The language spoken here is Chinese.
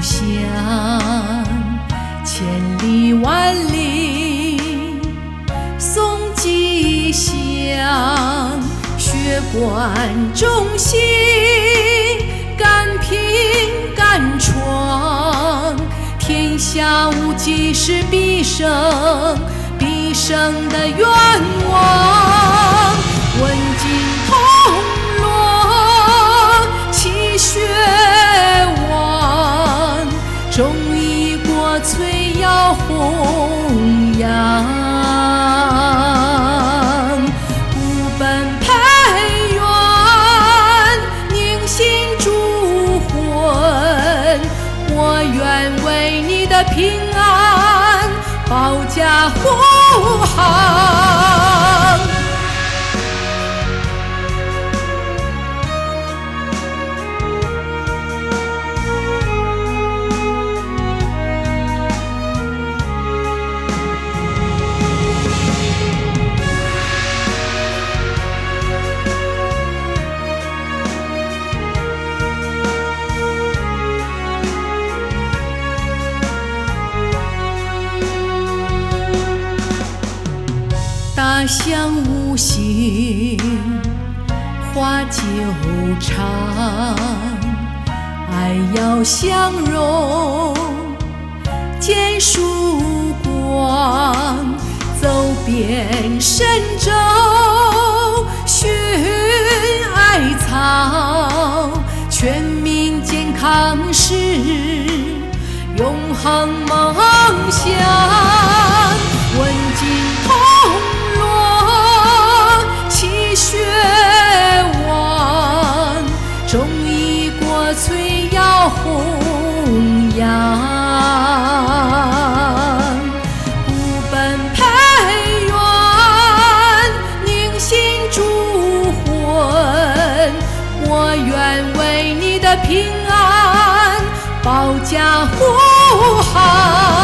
乡，千里万里送吉祥，血管中心，敢拼敢闯，天下无极是必胜，必胜的愿望。问尽义国粹要弘扬。不本培元，凝心铸魂，我愿为你的平安保驾护航。花香无形，花久长，爱要相融，见曙光，走遍神州，寻艾草，全民健康是永恒梦想。扬。不奔培元，凝心铸魂，我愿为你的平安保驾护航。